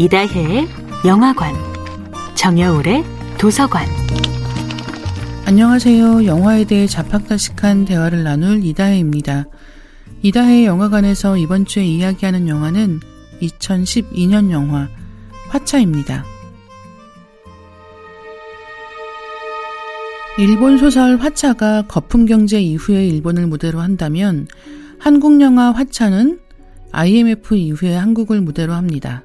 이다혜의 영화관, 정여울의 도서관. 안녕하세요. 영화에 대해 자팍다식한 대화를 나눌 이다혜입니다. 이다혜의 영화관에서 이번 주에 이야기하는 영화는 2012년 영화 화차입니다. 일본 소설 화차가 거품 경제 이후에 일본을 무대로 한다면 한국 영화 화차는 IMF 이후에 한국을 무대로 합니다.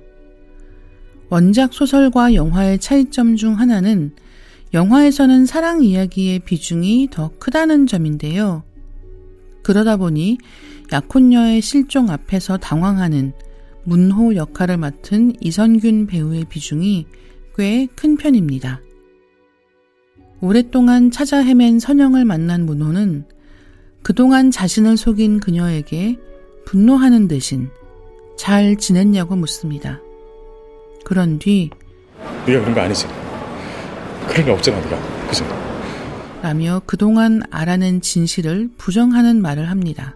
원작 소설과 영화의 차이점 중 하나는 영화에서는 사랑 이야기의 비중이 더 크다는 점인데요. 그러다 보니 약혼녀의 실종 앞에서 당황하는 문호 역할을 맡은 이선균 배우의 비중이 꽤 큰 편입니다. 오랫동안 찾아 헤맨 선영을 만난 문호는 그동안 자신을 속인 그녀에게 분노하는 대신 잘 지냈냐고 묻습니다. 그런 뒤 네가 그런 거 아니지? 그런 거 없잖아 네가 그죠? 라며 그동안 알아낸 진실을 부정하는 말을 합니다.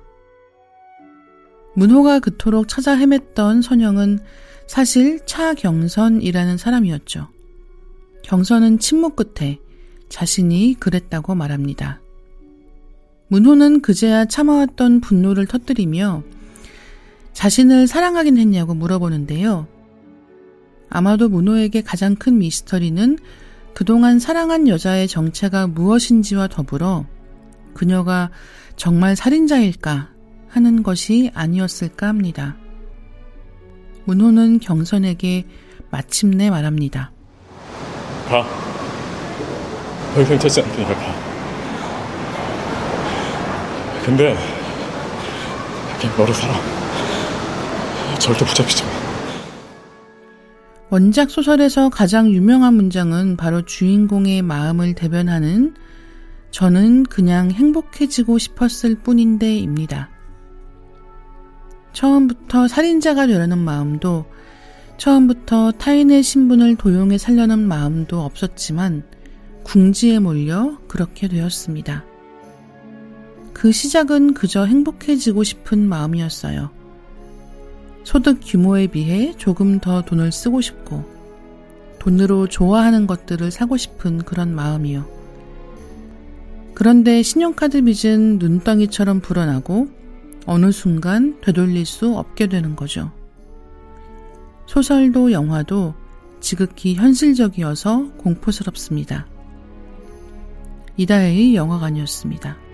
문호가 그토록 찾아 헤맸던 선영은 사실 차경선이라는 사람이었죠. 경선은 침묵 끝에 자신이 그랬다고 말합니다. 문호는 그제야 참아왔던 분노를 터뜨리며 자신을 사랑하긴 했냐고 물어보는데요. 아마도 문호에게 가장 큰 미스터리는 그동안 사랑한 여자의 정체가 무엇인지와 더불어 그녀가 정말 살인자일까 하는 것이 아니었을까 합니다. 문호는 경선에게 마침내 말합니다. 가. 않을 테니까 가. 근데 너를 사랑. 절대 붙잡히지 마. 원작 소설에서 가장 유명한 문장은 바로 주인공의 마음을 대변하는 저는 그냥 행복해지고 싶었을 뿐인데 입니다. 처음부터 살인자가 되려는 마음도 처음부터 타인의 신분을 도용해 살려는 마음도 없었지만 궁지에 몰려 그렇게 되었습니다. 그 시작은 그저 행복해지고 싶은 마음이었어요. 소득 규모에 비해 조금 더 돈을 쓰고 싶고, 돈으로 좋아하는 것들을 사고 싶은 그런 마음이요. 그런데 신용카드 빚은 눈덩이처럼 불어나고 어느 순간 되돌릴 수 없게 되는 거죠. 소설도 영화도 지극히 현실적이어서 공포스럽습니다. 이다혜의 영화관이었습니다.